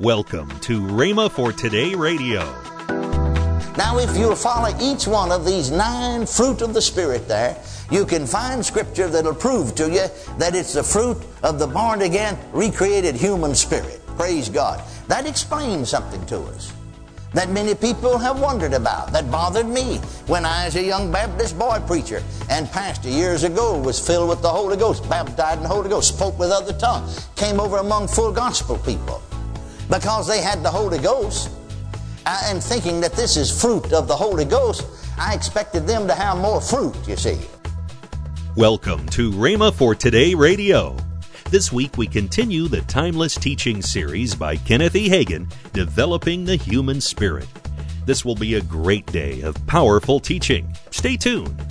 Welcome to Rhema for Today Radio. Now, if you'll follow each one of these nine fruit of the Spirit there, you can find scripture that'll prove to you that it's the fruit of the born again, recreated human spirit. Praise God. That explains something to us that many people have wondered about, that bothered me when I, as a young Baptist boy preacher and pastor years ago, was filled with the Holy Ghost, baptized in the Holy Ghost, spoke with other tongues, came over among full gospel people because they had the Holy Ghost. And thinking that this is fruit of the Holy Ghost, I expected them to have more fruit, you see. Welcome to Rhema for Today Radio. This week we continue the timeless teaching series by Kenneth E. Hagin, Developing the Human Spirit. This will be a great day of powerful teaching. Stay tuned.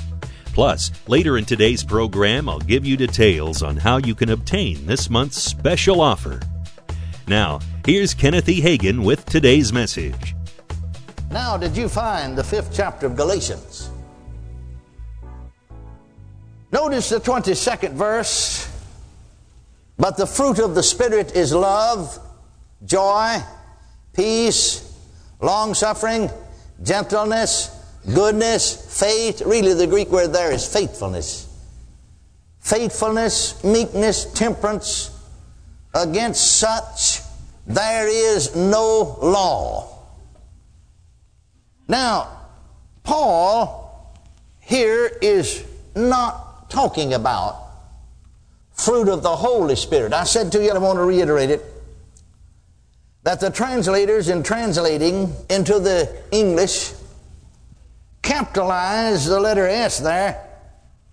Plus, later in today's program, I'll give you details on how you can obtain this month's special offer. Now, here's Kenneth E. Hagin with today's message. Now, did you find the fifth chapter of Galatians? Notice the 22nd verse. But the fruit of the Spirit is love, joy, peace, long suffering, gentleness, goodness, faith. Really, the Greek word there is faithfulness. Faithfulness, meekness, temperance. Against such there is no law. Now, Paul here is not talking about fruit of the Holy Spirit. I said to you, I want to reiterate it, that the translators, in translating into the English, capitalize the letter S there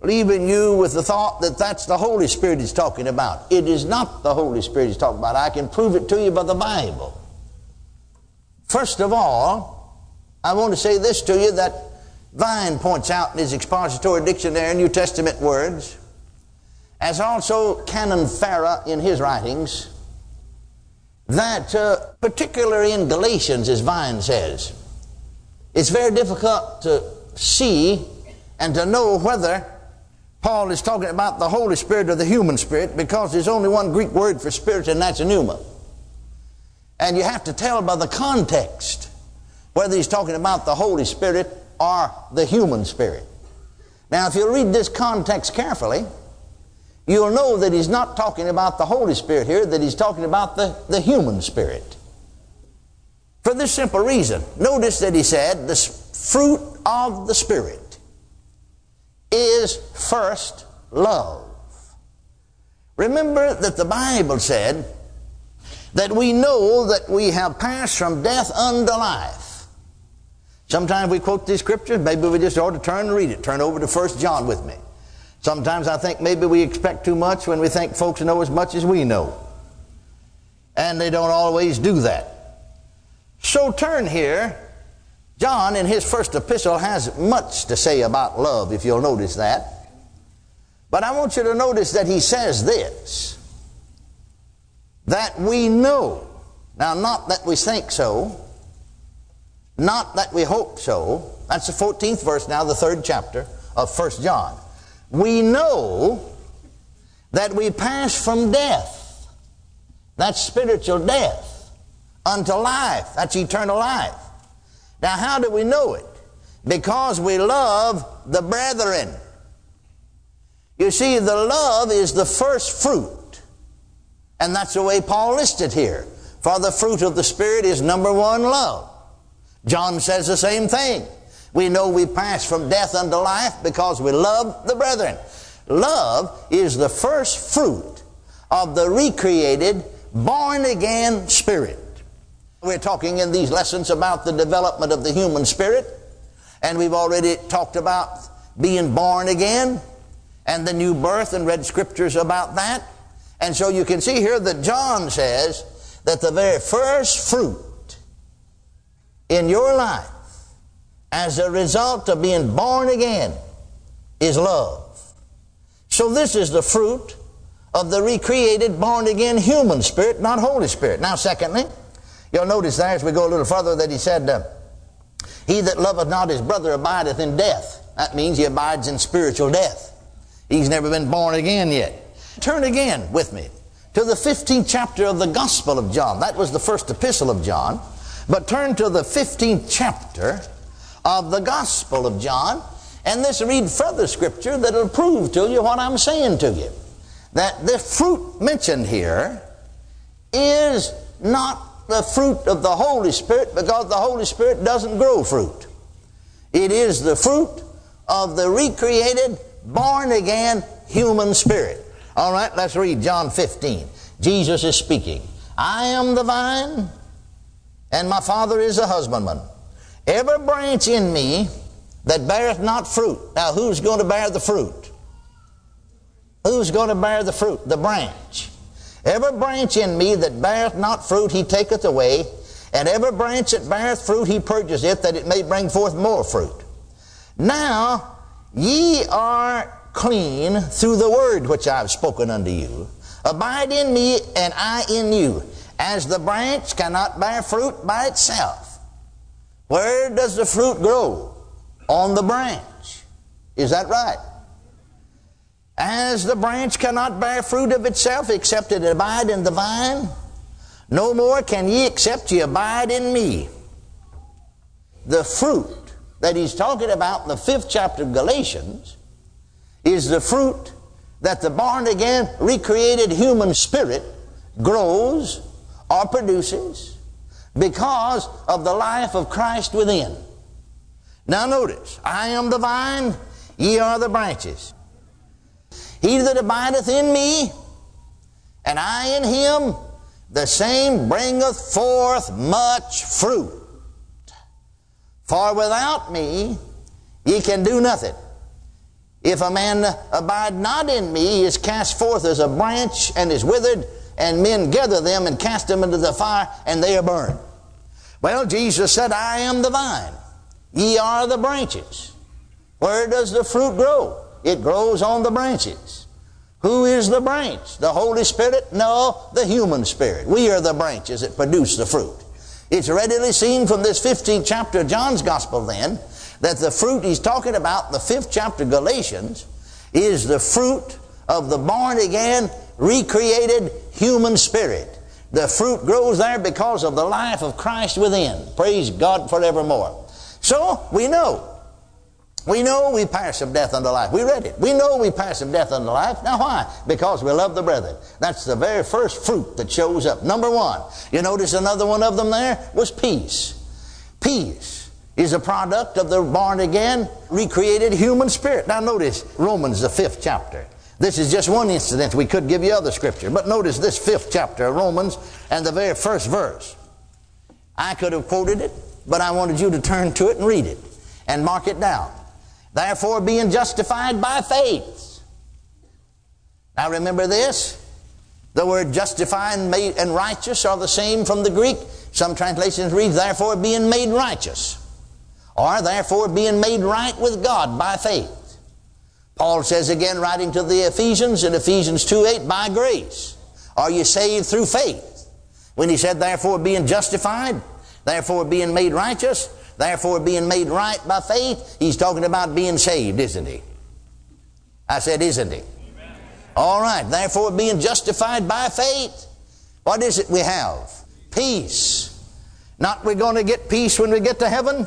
leaving you with the thought that that's the Holy Spirit he's talking about. It is not the Holy Spirit he's talking about. I can prove it to you by the Bible. First of all, I want to say this to you that Vine points out in his expository dictionary, New Testament words, as also Canon Farrar in his writings, that uh, particularly in Galatians, as Vine says, it's very difficult to see and to know whether Paul is talking about the Holy Spirit or the human spirit because there's only one Greek word for spirit, and that's pneuma. And you have to tell by the context whether he's talking about the Holy Spirit or the human spirit. Now, if you read this context carefully, you'll know that he's not talking about the Holy Spirit here, that he's talking about the, the human spirit. For this simple reason. Notice that he said, the fruit of the Spirit is first love. Remember that the Bible said that we know that we have passed from death unto life. Sometimes we quote these scriptures, maybe we just ought to turn and read it. Turn over to 1 John with me. Sometimes I think maybe we expect too much when we think folks know as much as we know. And they don't always do that. So turn here John, in his first epistle, has much to say about love, if you'll notice that. But I want you to notice that he says this that we know. Now, not that we think so, not that we hope so. That's the 14th verse now, the third chapter of 1 John. We know that we pass from death, that's spiritual death, unto life, that's eternal life. Now, how do we know it? Because we love the brethren. You see, the love is the first fruit. And that's the way Paul listed here. For the fruit of the Spirit is number one, love. John says the same thing. We know we pass from death unto life because we love the brethren. Love is the first fruit of the recreated, born again spirit. We're talking in these lessons about the development of the human spirit, and we've already talked about being born again and the new birth and read scriptures about that. And so you can see here that John says that the very first fruit in your life as a result of being born again is love. So this is the fruit of the recreated, born again human spirit, not Holy Spirit. Now, secondly, You'll notice there as we go a little further that he said, uh, He that loveth not his brother abideth in death. That means he abides in spiritual death. He's never been born again yet. Turn again with me to the 15th chapter of the Gospel of John. That was the first epistle of John. But turn to the 15th chapter of the Gospel of John, and this read further scripture that'll prove to you what I'm saying to you. That the fruit mentioned here is not the fruit of the Holy Spirit because the Holy Spirit doesn't grow fruit. It is the fruit of the recreated, born again human spirit. All right, let's read John 15. Jesus is speaking. I am the vine, and my Father is the husbandman. Every branch in me that beareth not fruit. Now, who's going to bear the fruit? Who's going to bear the fruit? The branch. Every branch in me that beareth not fruit, he taketh away. And every branch that beareth fruit, he purges it, that it may bring forth more fruit. Now, ye are clean through the word which I have spoken unto you. Abide in me, and I in you. As the branch cannot bear fruit by itself. Where does the fruit grow? On the branch. Is that right? As the branch cannot bear fruit of itself except it abide in the vine, no more can ye except ye abide in me. The fruit that he's talking about in the fifth chapter of Galatians is the fruit that the born again, recreated human spirit grows or produces because of the life of Christ within. Now notice, I am the vine, ye are the branches. He that abideth in me, and I in him, the same bringeth forth much fruit. For without me, ye can do nothing. If a man abide not in me, he is cast forth as a branch and is withered, and men gather them and cast them into the fire, and they are burned. Well, Jesus said, I am the vine. Ye are the branches. Where does the fruit grow? It grows on the branches. Who is the branch? The Holy Spirit? No, the human spirit. We are the branches that produce the fruit. It's readily seen from this 15th chapter of John's Gospel then that the fruit he's talking about, the fifth chapter Galatians, is the fruit of the born again, recreated human spirit. The fruit grows there because of the life of Christ within. Praise God forevermore. So we know. We know we pass from death unto life. We read it. We know we pass from death unto life. Now why? Because we love the brethren. That's the very first fruit that shows up. Number one. You notice another one of them there was peace. Peace is a product of the born again, recreated human spirit. Now notice Romans, the fifth chapter. This is just one incident. We could give you other scripture, but notice this fifth chapter of Romans and the very first verse. I could have quoted it, but I wanted you to turn to it and read it and mark it down. Therefore, being justified by faith. Now remember this. The word justify and, made, and righteous are the same from the Greek. Some translations read, therefore being made righteous or therefore being made right with God by faith. Paul says again, writing to the Ephesians in Ephesians 2 8, by grace are you saved through faith. When he said, therefore being justified, therefore being made righteous, therefore being made right by faith, he's talking about being saved, isn't he? I said, isn't he? Amen. All right, therefore being justified by faith, what is it we have? Peace. Not we're going to get peace when we get to heaven.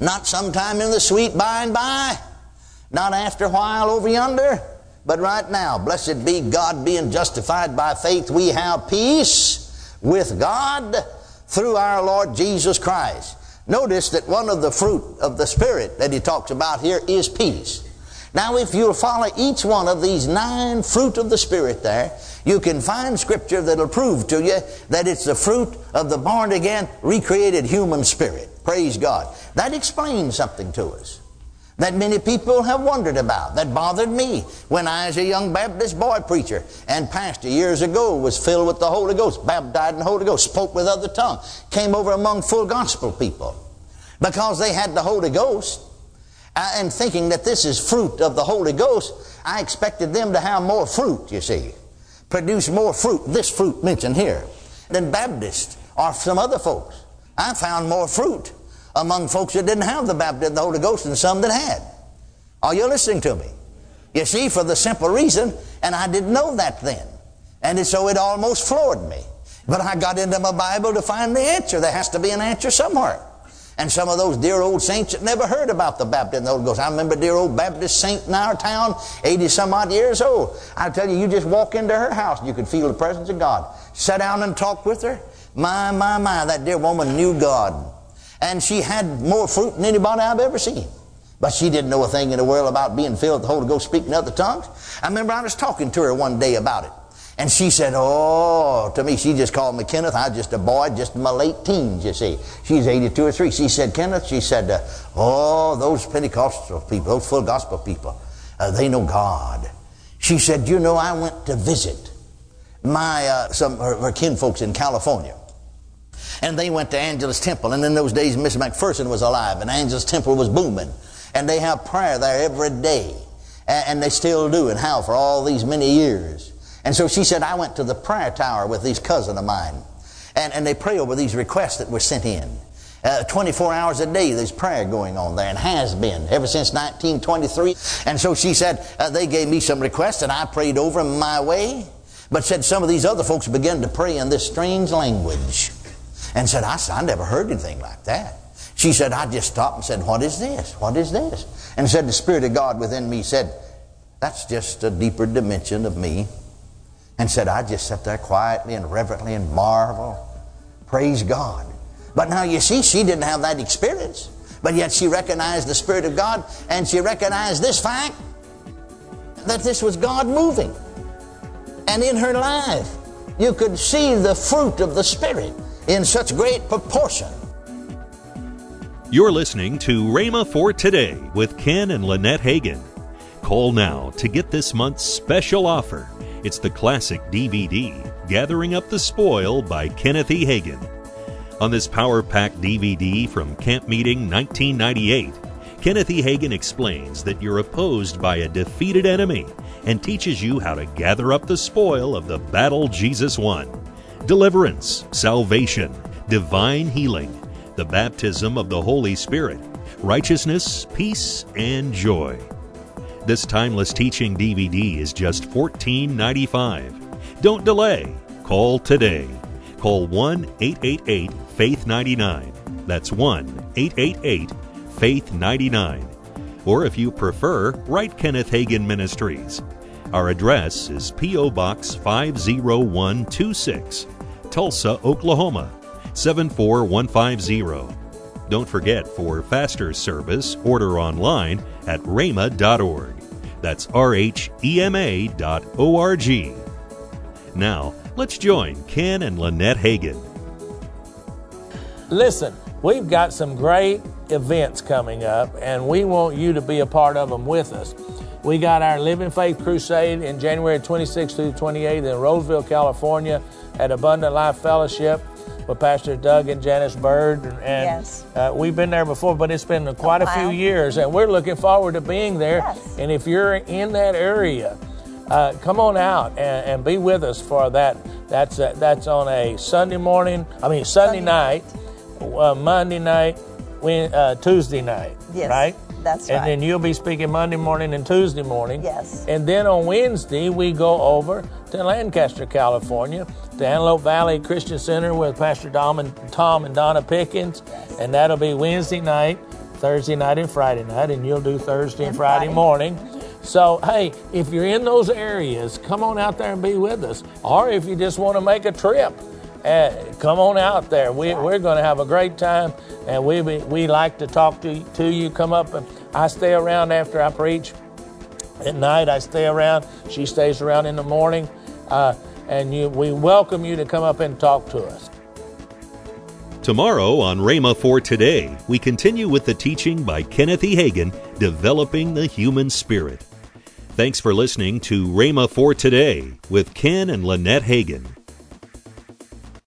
Not sometime in the sweet by and by. Not after a while over yonder. But right now, blessed be God, being justified by faith, we have peace with God through our Lord Jesus Christ. Notice that one of the fruit of the Spirit that he talks about here is peace. Now, if you'll follow each one of these nine fruit of the Spirit there, you can find scripture that'll prove to you that it's the fruit of the born again, recreated human spirit. Praise God. That explains something to us that many people have wondered about, that bothered me when I, as a young Baptist boy preacher and pastor years ago, was filled with the Holy Ghost, baptized in the Holy Ghost, spoke with other tongues, came over among full gospel people. Because they had the Holy Ghost, uh, and thinking that this is fruit of the Holy Ghost, I expected them to have more fruit, you see. Produce more fruit, this fruit mentioned here, than Baptists or some other folks. I found more fruit among folks that didn't have the baptism of the Holy Ghost and some that had. Are you listening to me? You see, for the simple reason, and I didn't know that then, And so it almost floored me. But I got into my Bible to find the answer. There has to be an answer somewhere. And some of those dear old saints that never heard about the baptism of the Holy Ghost. I remember dear old Baptist saint in our town, 80 some odd years old. I tell you, you just walk into her house you could feel the presence of God. Sat down and talked with her. My, my, my, that dear woman knew God. And she had more fruit than anybody I've ever seen. But she didn't know a thing in the world about being filled with the Holy Ghost, speaking other tongues. I remember I was talking to her one day about it. And she said, Oh, to me, she just called me Kenneth. I was just a boy, just in my late teens, you see. She's 82 or 3. She said, Kenneth, she said, uh, Oh, those Pentecostal people, those full gospel people, uh, they know God. She said, You know, I went to visit my, uh, some, her, her kinfolks in California. And they went to Angelus Temple. And in those days, Miss McPherson was alive, and Angelus Temple was booming. And they have prayer there every day. And they still do, and how for all these many years. And so she said, I went to the prayer tower with these cousin of mine. And, and they pray over these requests that were sent in. Uh, 24 hours a day, there's prayer going on there and has been ever since 1923. And so she said, uh, they gave me some requests and I prayed over them my way. But said some of these other folks began to pray in this strange language. And said, I, I never heard anything like that. She said, I just stopped and said, What is this? What is this? And said, The Spirit of God within me said, That's just a deeper dimension of me. And said, I just sat there quietly and reverently and marvel. Praise God. But now you see, she didn't have that experience. But yet she recognized the Spirit of God and she recognized this fact that this was God moving. And in her life, you could see the fruit of the Spirit in such great proportion. You're listening to Rhema for Today with Ken and Lynette Hagin. Call now to get this month's special offer. It's the classic DVD, Gathering Up the Spoil by Kenneth E. Hagin. On this Power Pack DVD from Camp Meeting 1998, Kenneth E. Hagin explains that you're opposed by a defeated enemy and teaches you how to gather up the spoil of the battle Jesus won deliverance, salvation, divine healing the baptism of the Holy Spirit, righteousness, peace, and joy. This timeless teaching DVD is just $14.95. Don't delay. Call today. Call 1 888 Faith 99. That's 1 888 Faith 99. Or if you prefer, write Kenneth Hagin Ministries. Our address is P.O. Box 50126, Tulsa, Oklahoma 74150. Don't forget for faster service, order online at rhema.org. That's R H E M A dot O R G. Now, let's join Ken and Lynette Hagin. Listen, we've got some great events coming up, and we want you to be a part of them with us. We got our Living Faith Crusade in January 26th through 28th in Roseville, California at Abundant Life Fellowship with Pastor Doug and Janice Bird. And yes. uh, we've been there before, but it's been quite a, a few years, and we're looking forward to being there. Yes. And if you're in that area, uh, come on out and, and, be with us for that. That's a, that's on a Sunday morning. I mean Sunday, Sunday night, uh, Monday night, uh, Tuesday night. Yes. Right. That's and right. then you'll be speaking Monday morning and Tuesday morning. Yes. And then on Wednesday, we go over to Lancaster, California, to Antelope Valley Christian Center with Pastor Dom and, Tom and Donna Pickens. Yes. And that'll be Wednesday night, Thursday night, and Friday night. And you'll do Thursday and, and Friday, Friday morning. So, hey, if you're in those areas, come on out there and be with us. Or if you just want to make a trip, uh, come on out there. We, we're going to have a great time, and we we like to talk to to you. Come up, and I stay around after I preach. At night, I stay around. She stays around in the morning, uh, and you, we welcome you to come up and talk to us. Tomorrow on Rhema for Today, we continue with the teaching by Kenneth E. Hagin, Developing the Human Spirit. Thanks for listening to Rhema for Today with Ken and Lynette Hagin.